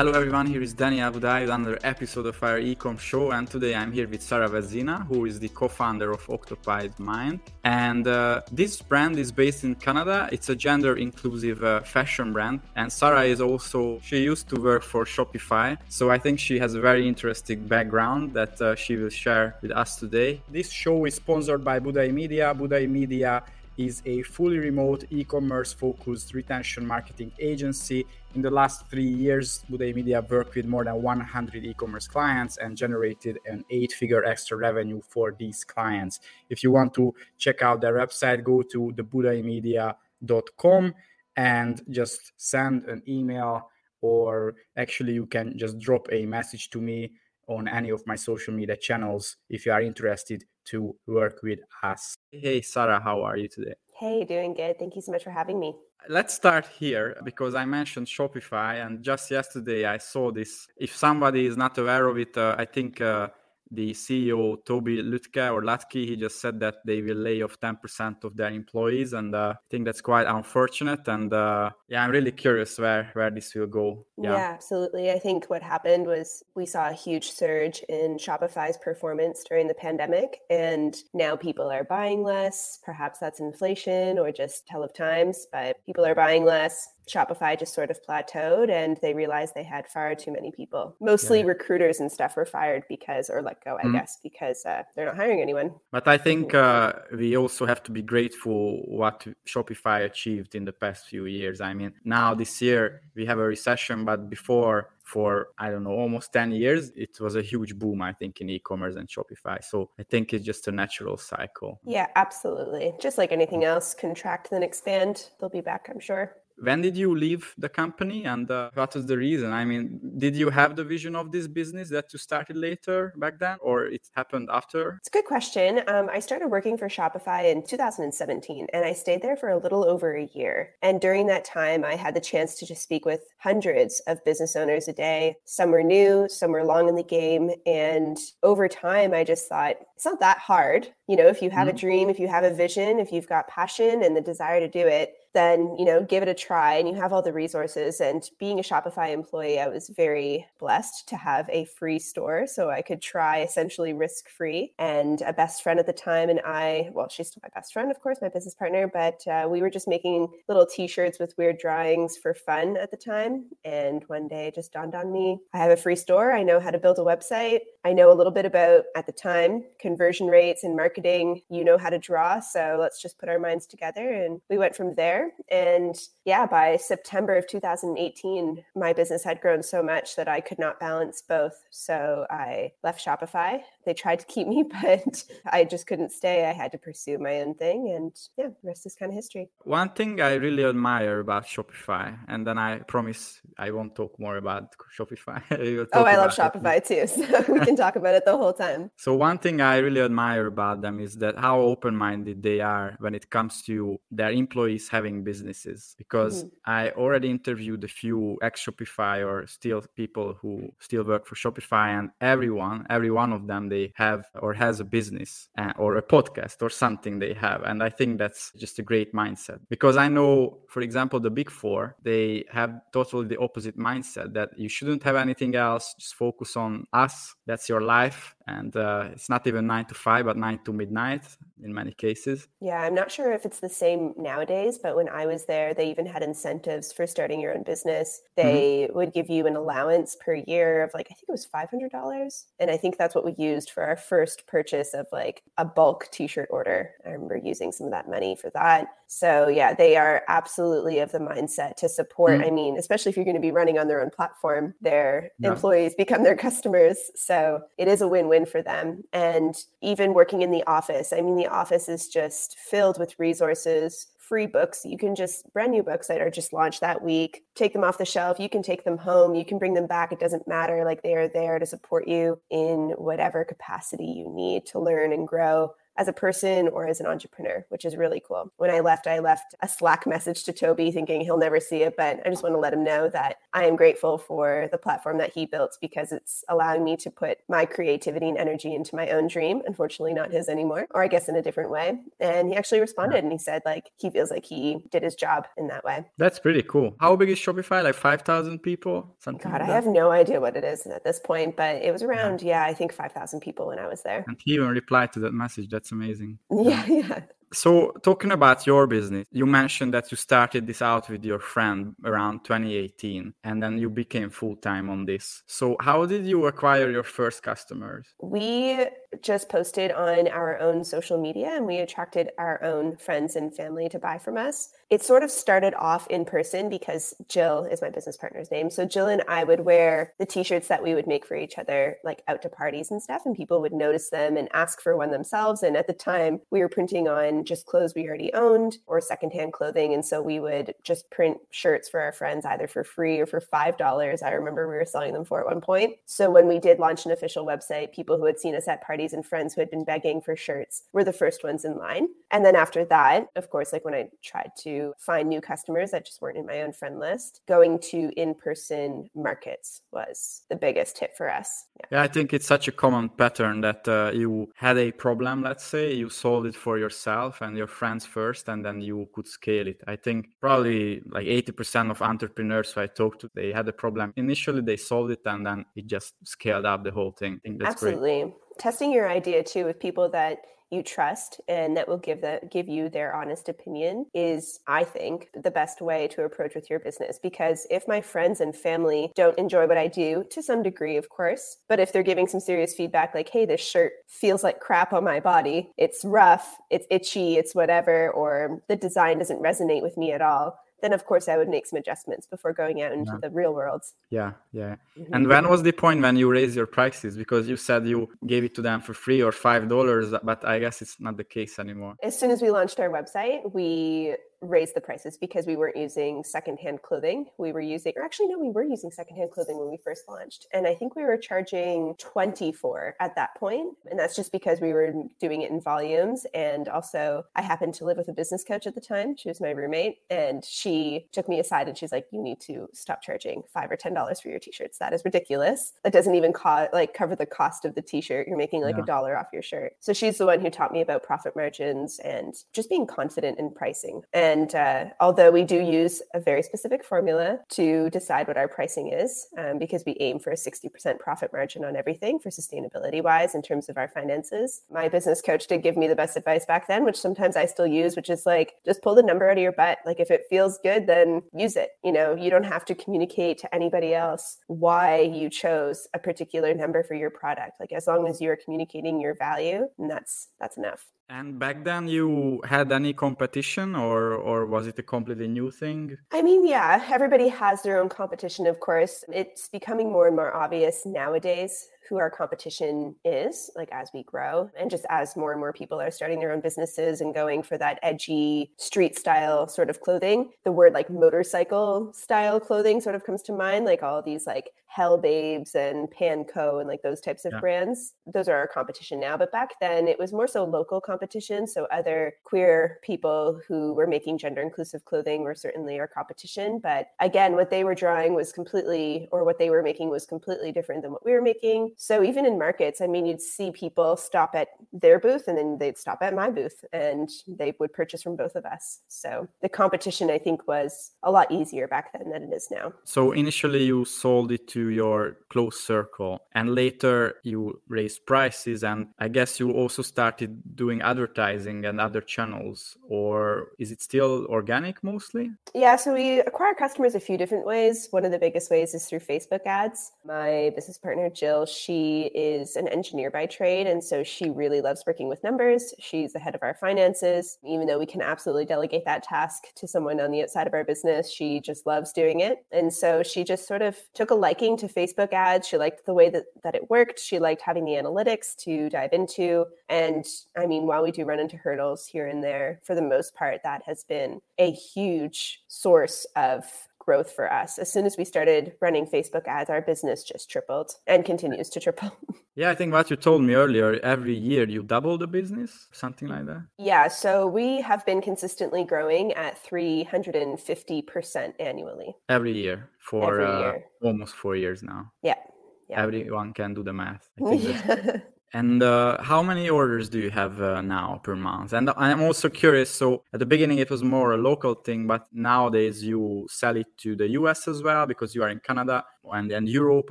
Hello everyone, here is Danny Abudai with another episode of our Ecom show and today I'm here with Sarah Vezina who is the co-founder of Octopied Mind and uh, this brand is based in Canada. It's a gender inclusive uh, fashion brand and Sarah is also, she used to work for Shopify so I think she has a very interesting background that uh, she will share with us today. This show is sponsored by Budai Media. Budai Media is a fully remote e-commerce focused retention marketing agency. In the last three years, Budai Media worked with more than 100 e-commerce clients and generated an eight-figure extra revenue for these clients. If you want to check out their website, go to thebudaimedia.com and just send an email or actually you can just drop a message to me on any of my social media channels if you are interested to work with us. Hey, Sarah, how are you today? Hey, doing good. Thank you so much for having me. Let's start here because I mentioned Shopify, and just yesterday I saw this. If somebody is not aware of it, uh, I think uh, the CEO Tobi Lutke or Latke, he just said that they will lay off 10% of their employees, and uh, I think that's quite unfortunate. And uh, yeah, I'm really curious where where this will go. Yeah. yeah. absolutely. I think what happened was we saw a huge surge in Shopify's performance during the pandemic, and now people are buying less. Perhaps that's inflation or just tell of times, but people are buying less. Shopify just sort of plateaued and they realized they had far too many people. Mostly yeah. recruiters and stuff were fired because, or let go, I mm. guess, because uh, they're not hiring anyone. But I think uh, we also have to be grateful what Shopify achieved in the past few years. I mean, now this year we have a recession, but before for I don't know almost 10 years it was a huge boom I think in e-commerce and Shopify so I think it's just a natural cycle yeah absolutely just like anything else contract then expand they'll be back I'm sure when did you leave the company and uh, what was the reason? I mean did you have the vision of this business that you started later back then or it happened after? It's a good question. Um, i started working for shopify in 2017 and i stayed there for a little over a year. And during that time i had the chance to just speak with hundreds of business owners a day. Some were new some were long in the game and over time i just thought it's not that hard. You know if you have mm-hmm. a dream if you have a vision if you've got passion and the desire to do it then you know give it a try and you have all the resources. And being a shopify employee i was very blessed to have a free store so i could try essentially risk free and a best friend at the time and i well she's still my best friend of course my business partner but uh, we were just making little t-shirts with weird drawings for fun at the time. And one day it just dawned on me i have a free store. I know how to build a website. I know a little bit about at the time conversion rates and marketing. You know how to draw so let's just put our minds together and we went from there And yeah, by September of 2018, my business had grown so much that I could not balance both. So I left Shopify. They tried to keep me, but I just couldn't stay. I had to pursue my own thing. And yeah, the rest is kind of history. One thing I really admire about Shopify, and then I promise I won't talk more about Shopify. oh, I love Shopify it. too. So we can talk about it the whole time. So, one thing I really admire about them is that how open minded they are when it comes to their employees having businesses because mm-hmm. I already interviewed a few ex Shopify or still people who still work for Shopify, and everyone, every one of them, they have or has a business uh, or a podcast or something they have. And I think that's just a great mindset because I know, for example, the big four, they have totally the opposite mindset that you shouldn't have anything else, just focus on us. That's your life and uh, it's not even nine to five but nine to midnight in many cases yeah i'm not sure if it's the same nowadays but when i was there they even had incentives for starting your own business mm-hmm. they mm-hmm. would give you an allowance per year of like i think it was $500 and i think that's what we used for our first purchase of like a bulk t-shirt order i remember using some of that money for that so yeah they are absolutely of the mindset to support mm-hmm. i mean especially if you're going to be running on their own platform their yeah. employees become their customers so it is a win-win win for them. And even working in the office, I mean, the office is just filled with resources, free books. You can just brand new books that are just launched that week, take them off the shelf. You can take them home. You can bring them back. It doesn't matter. Like they are there to support you in whatever capacity you need to learn and grow as a person or as an entrepreneur, which is really cool. When I left, I left a Slack message to Tobi thinking he'll never see it, but I just want to let him know that I am grateful for the platform that he built because it's allowing me to put my creativity and energy into my own dream. Unfortunately, not his anymore, or I guess in a different way. And he actually responded and he said, like, he feels like he did his job in that way. That's pretty cool. How big is Shopify? Like 5,000 people? Something God, like I have no idea what it is at this point, but it was around, yeah, yeah I think 5,000 people when I was there. And he even replied to that message. That's amazing. Yeah, yeah. So, talking about your business, you mentioned that you started this out with your friend around 2018 and then you became full time on this. So, how did you acquire your first customers? We just posted on our own social media and we attracted our own friends and family to buy from us. It sort of started off in person because Jill is my business partner's name. So, Jill and I would wear the t shirts that we would make for each other, like out to parties and stuff, and people would notice them and ask for one themselves. And at the time, we were printing on just clothes we already owned or secondhand clothing. And so we would just print shirts for our friends either for free or for $5. I remember we were selling them for at one point. So when we did launch an official website, people who had seen us at parties and friends who had been begging for shirts were the first ones in line. And then after that, of course, like when I tried to find new customers that just weren't in my own friend list, going to in person markets was the biggest hit for us. Yeah. yeah. I think it's such a common pattern that uh, you had a problem, let's say, you solved it for yourself yourself and your friends first and then you could scale it. I think probably like 80% of entrepreneurs who i talked to they had a problem. Initially they solved it and then it just scaled up the whole thing. Absolutely great. testing your idea too with people that you trust and that will give the give you their honest opinion is i think the best way to approach with your business. Because if my friends and family don't enjoy what i do to some degree of course but if they're giving some serious feedback like hey this shirt feels like crap on my body. It's rough. It's itchy. It's whatever or the design doesn't resonate with me at all then of course I would make some adjustments before going out into yeah. the real world. Yeah, yeah. Mm-hmm. And when was the point when you raised your prices? Because you said you gave it to them for free or five dollars, but I guess it's not the case anymore. As soon as we launched our website, we raised the prices because we weren't using secondhand clothing. We were using, or actually, no, we were using secondhand clothing when we first launched. And I think we were charging 24 at that point. And that's just because we were doing it in volumes. And also, I happened to live with a business coach at the time. She was my roommate. And she took me aside and she's like, you need to stop charging five or $10 for your t shirts. That is ridiculous. That doesn't even co- like cover the cost of the t shirt. You're making like a dollar off your shirt. So she's the one who taught me about profit margins and just being confident in pricing. And and uh, although we do use a very specific formula to decide what our pricing is, um, because we aim for a 60% profit margin on everything for sustainability wise in terms of our finances, my business coach did give me the best advice back then, which sometimes I still use, which is like, just pull the number out of your butt. Like, if it feels good, then use it. You know, you don't have to communicate to anybody else why you chose a particular number for your product. Like, as long as you're communicating your value, and that's that's enough. And back then, you had any competition, or or was it a completely new thing? I mean, yeah, everybody has their own competition. Of course, it's becoming more and more obvious nowadays who our competition is, like as we grow, and just as more and more people are starting their own businesses and going for that edgy street style sort of clothing. The word like motorcycle style clothing sort of comes to mind, like all these like Hell Babes and Panco and like those types of yeah. brands. Those are our competition now. But back then it was more so local competition. So other queer people who were making gender inclusive clothing were certainly our competition. But again, what they were drawing was completely, or what they were making was completely different than what we were making. So even in markets, I mean, you'd see people stop at their booth and then they'd stop at my booth and they would purchase from both of us. So the competition, I think, was a lot easier back then than it is now. So initially you sold it to your close circle and later you raised prices and i guess you also started doing advertising and other channels or is it still organic mostly yeah so we acquire customers a few different ways one of the biggest ways is through facebook ads my business partner jill she is an engineer by trade and so she really loves working with numbers she's the head of our finances even though we can absolutely delegate that task to someone on the outside of our business she just loves doing it and so she just sort of took a liking to Facebook ads. She liked the way that, that it worked. She liked having the analytics to dive into. And I mean, while we do run into hurdles here and there, for the most part, that has been a huge source of growth for us. As soon as we started running Facebook ads, our business just tripled and continues to triple. yeah, I think what you told me earlier, every year you double the business, something like that. Yeah, so we have been consistently growing at 350% annually. Every year for Every uh, almost four years now. Yeah. Yeah. Everyone can do the math. And uh, how many orders do you have uh, now per month? And I'm also curious. So at the beginning, it was more a local thing, but nowadays you sell it to the US as well because you are in Canada and then Europe,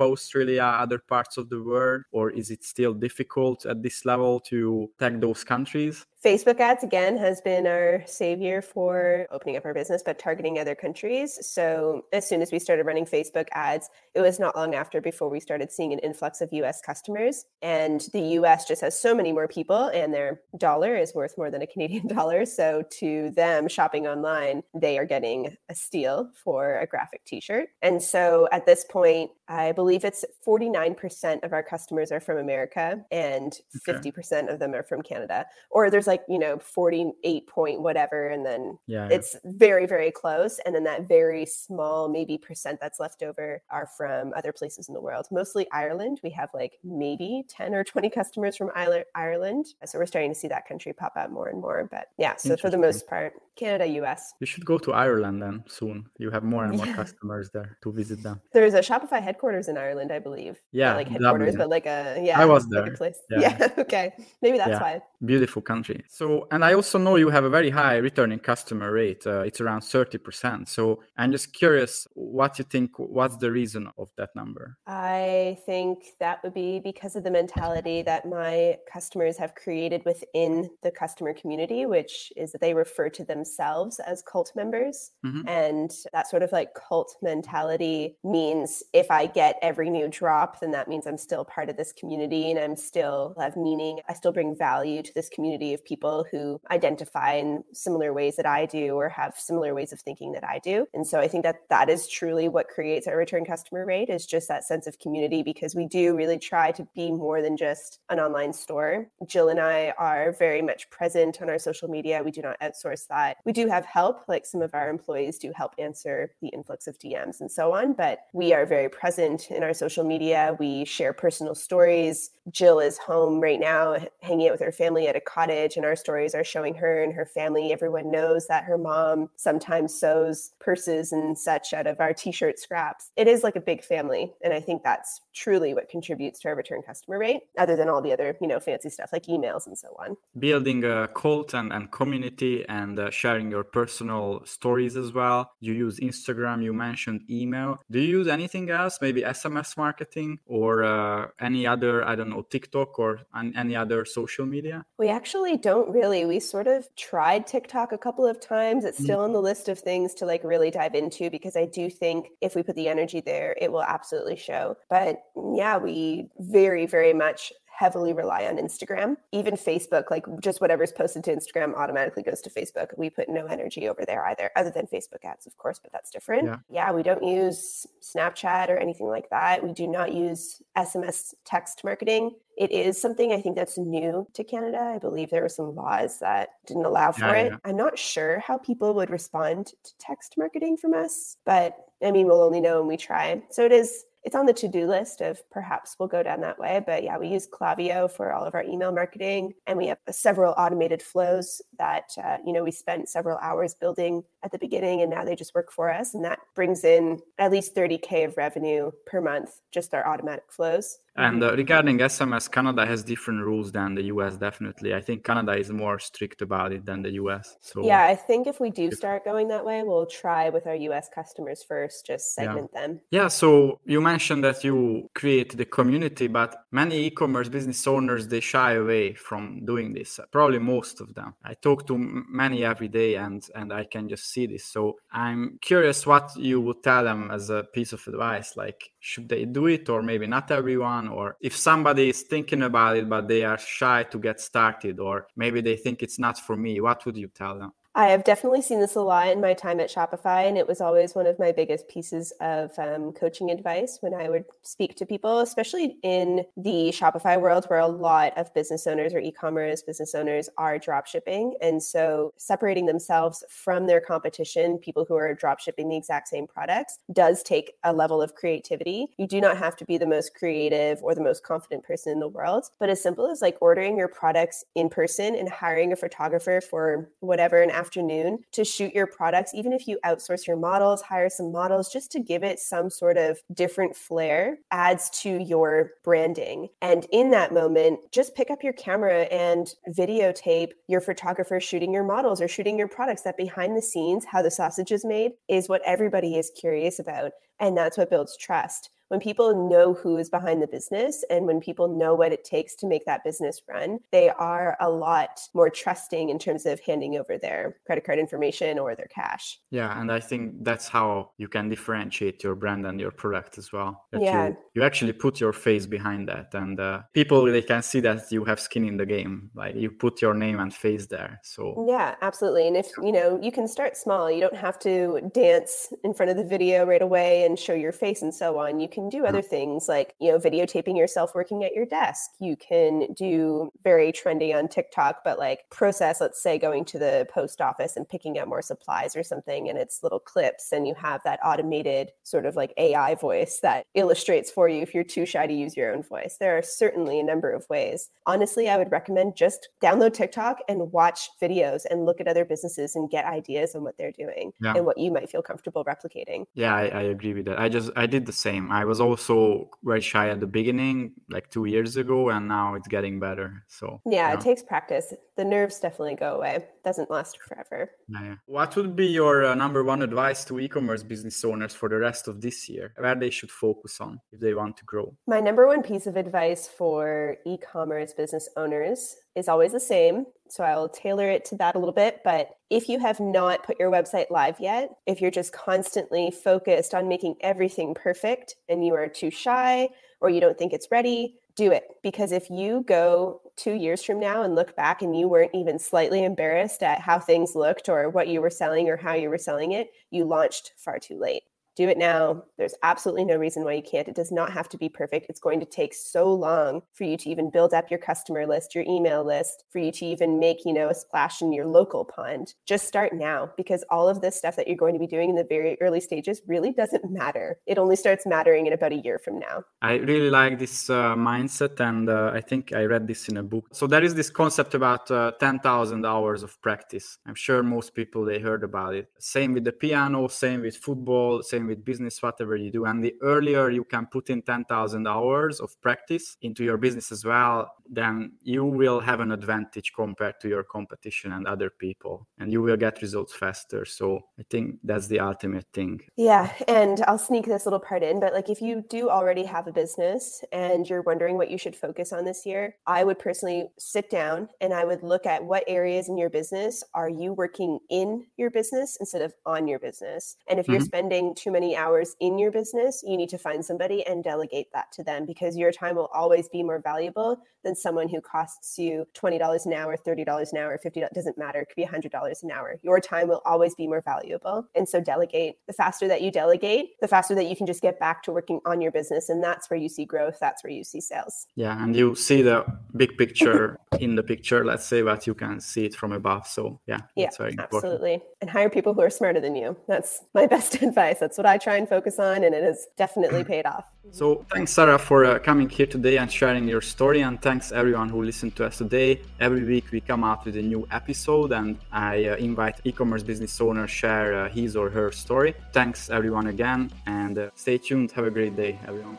Australia, other parts of the world. Or is it still difficult at this level to tag those countries? Facebook ads again has been our savior for opening up our business, but targeting other countries. So as soon as we started running Facebook ads, it was not long after before we started seeing an influx of US customers. And the US just has so many more people, and their dollar is worth more than a Canadian dollar. So to them shopping online, they are getting a steal for a graphic t shirt. And so at this point, I believe it's 49% of our customers are from America and Okay. 50% of them are from Canada. Or there's like, you know, 48 point whatever. And then Yeah. yeah. it's very, very close. And then that very small, maybe percent that's left over are from other places in the world, mostly Ireland. We have like maybe 10 or 20 customers from Ireland. So we're starting to see that country pop out more and more. But yeah, so for the most part, Canada, US. You should go to Ireland then soon. You have more and more Yeah. customers there to visit them. There's a Shopify headquarters in Ireland, I believe. Not Yeah, like headquarters, but like a yeah. I was like there. place. Yeah. Yeah. okay. Maybe that's Yeah. why. Beautiful country. So, and I also know you have a very high returning customer rate. Uh, it's around 30%. So I'm just curious what you think, what's the reason of that number? I think that would be because of the mentality that my customers have created within the customer community, which is that they refer to themselves as cult members. Mhm. And that sort of like cult mentality means if I get every new drop, then that means I'm still part of this community and I'm still have meaning. I still bring value to this community of people who identify in similar ways that I do or have similar ways of thinking that I do. And so I think that that is truly what creates our return customer rate is just that sense of community because we do really try to be more than just an online store. Jill and I are very much present on our social media. We do not outsource that. We do have help, like some of our employees do help answer the influx of DMs and so on, but we are very present in our social media. We share personal stories. Jill is home right now hanging out with her family at a cottage, and our stories are showing her and her family. Everyone knows that her mom sometimes sews purses and such out of our t shirt scraps. It is like a big family. And I think that's truly what contributes to our return customer rate, other than all the other, you know, fancy stuff like emails and so on. Building a cult and, and community and uh, sharing your personal stories as well. You use Instagram, you mentioned email. Do you use anything else, maybe SMS marketing or uh, any other, I don't know, TikTok or an, any other social media? We actually don't really. We sort of tried TikTok a couple of times. It's Mm. still on the list of things to like really dive into because I do think if we put the energy there, it will absolutely show. But yeah, we very, very much heavily rely on Instagram. Even Facebook, like just whatever's posted to Instagram automatically goes to Facebook. We put no energy over there either, other than Facebook ads, of course, but that's different. Yeah. Yeah, we don't use Snapchat or anything like that. We do not use SMS text marketing. It is something I think that's new to Canada. I believe there were some laws that didn't allow for Yeah, it. yeah. I'm not sure how people would respond to text marketing from us, but I mean, we'll only know when we try. So it is it's on the to-do list of perhaps we'll go down that way but yeah we use Klaviyo for all of our email marketing and we have several automated flows that uh, you know we spent several hours building at the beginning and now they just work for us and that brings in at least 30k of revenue per month just our automatic flows And uh, regarding SMS, Canada has different rules than the US, definitely. I think Canada is more strict about it than the US. So yeah i think if we do start going that way we'll try with our us customers first just Yeah. segment them Yeah, so you mentioned that you create the community, but many e-commerce business owners they shy away from doing this. Probably most of them. I talk to many every day, and and I can just see this. So I'm curious what you would tell them as a piece of advice. Like, should they do it, or maybe not everyone, or if somebody is thinking about it but they are shy to get started, or maybe they think it's not for me. What would you tell them? I have definitely seen this a lot in my time at Shopify, and it was always one of my biggest pieces of um, coaching advice when I would speak to people, especially in the Shopify world where a lot of business owners or e commerce business owners are drop shipping. And so separating themselves from their competition, people who are drop shipping the exact same products, does take a level of creativity. You do not have to be the most creative or the most confident person in the world, but as simple as like ordering your products in person and hiring a photographer for whatever an afternoon to shoot your products, even if you outsource your models, hire some models just to give it some sort of different flair, adds to your branding. And in that moment, just pick up your camera and videotape your photographer shooting your models or shooting your products. That behind the scenes, how the sausage is made, is what everybody is curious about. And that's what builds trust when people know who is behind the business and when people know what it takes to make that business run, they are a lot more trusting in terms of handing over their credit card information or their cash. Yeah, and I think that's how you can differentiate your brand and your product as well. Yeah. You, you actually put your face behind that, and uh, people they can see that you have skin in the game. Like you put your name and face there. So yeah, absolutely. And if you know, you can start small. You don't have to dance in front of the video right away and show your face and so on. You can can do other things like, you know, videotaping yourself working at your desk. You can do very trendy on TikTok, but like process, let's say, going to the post office and picking up more supplies or something, and it's little clips, and you have that automated sort of like AI voice that illustrates for you if you're too shy to use your own voice. There are certainly a number of ways. Honestly, I would recommend just download TikTok and watch videos and look at other businesses and get ideas on what they're doing yeah. and what you might feel comfortable replicating. Yeah, I, I agree with that. I just I did the same. I was also very shy at the beginning, like two years ago, and now it's getting better. So yeah, yeah. it takes practice. The nerves definitely go away. Doesn't last forever. Yeah, What would be your uh, number one advice to e-commerce business owners for the rest of this year? Where they should focus on if they want to grow? My number one piece of advice for e-commerce business owners is always the same. So I will tailor it to that a little bit. But if you have not put your website live yet, if you're just constantly focused on making everything perfect and you are too shy or you don't think it's ready, do it. Because if you go two years from now and look back and you weren't even slightly embarrassed at how things looked or what you were selling or how you were selling it, you launched far too late do it now. There's absolutely no reason why you can't. It does not have to be perfect. It's going to take so long for you to even build up your customer list, your email list, for you to even make, you know, a splash in your local pond. Just start now because all of this stuff that you're going to be doing in the very early stages really doesn't matter. It only starts mattering in about a year from now. I really like this uh, mindset and uh, I think I read this in a book. So there is this concept about uh, 10,000 hours of practice. I'm sure most people they heard about it. Same with the piano, same with football, same with business, whatever you do. And the earlier you can put in 10,000 hours of practice into your business as well, then you will have an advantage compared to your competition and other people, and you will get results faster. So I think that's the ultimate thing. Yeah. And I'll sneak this little part in, but like if you do already have a business and you're wondering what you should focus on this year, I would personally sit down and I would look at what areas in your business are you working in your business instead of on your business. And if you're mm-hmm. spending too many hours in your business, you need to find somebody and delegate that to them because your time will always be more valuable than someone who costs you $20 an hour, $30 an hour, $50 doesn't matter. It could be $100 an hour. Your time will always be more valuable. And so delegate. The faster that you delegate, the faster that you can just get back to working on your business. And that's where you see growth. That's where you see sales. Yeah. And you see the big picture in the picture, let's say, but you can see it from above. So yeah, yeah, absolutely. And hire people who are smarter than you. That's my best advice. That's what I try and focus on. And it has definitely paid off. So thanks, Sarah, for uh, coming here today and sharing your story. And thanks everyone who listened to us today. Every week we come out with a new episode, and I uh, invite e-commerce business owners share uh, his or her story. Thanks everyone again, and uh, stay tuned. Have a great day, everyone.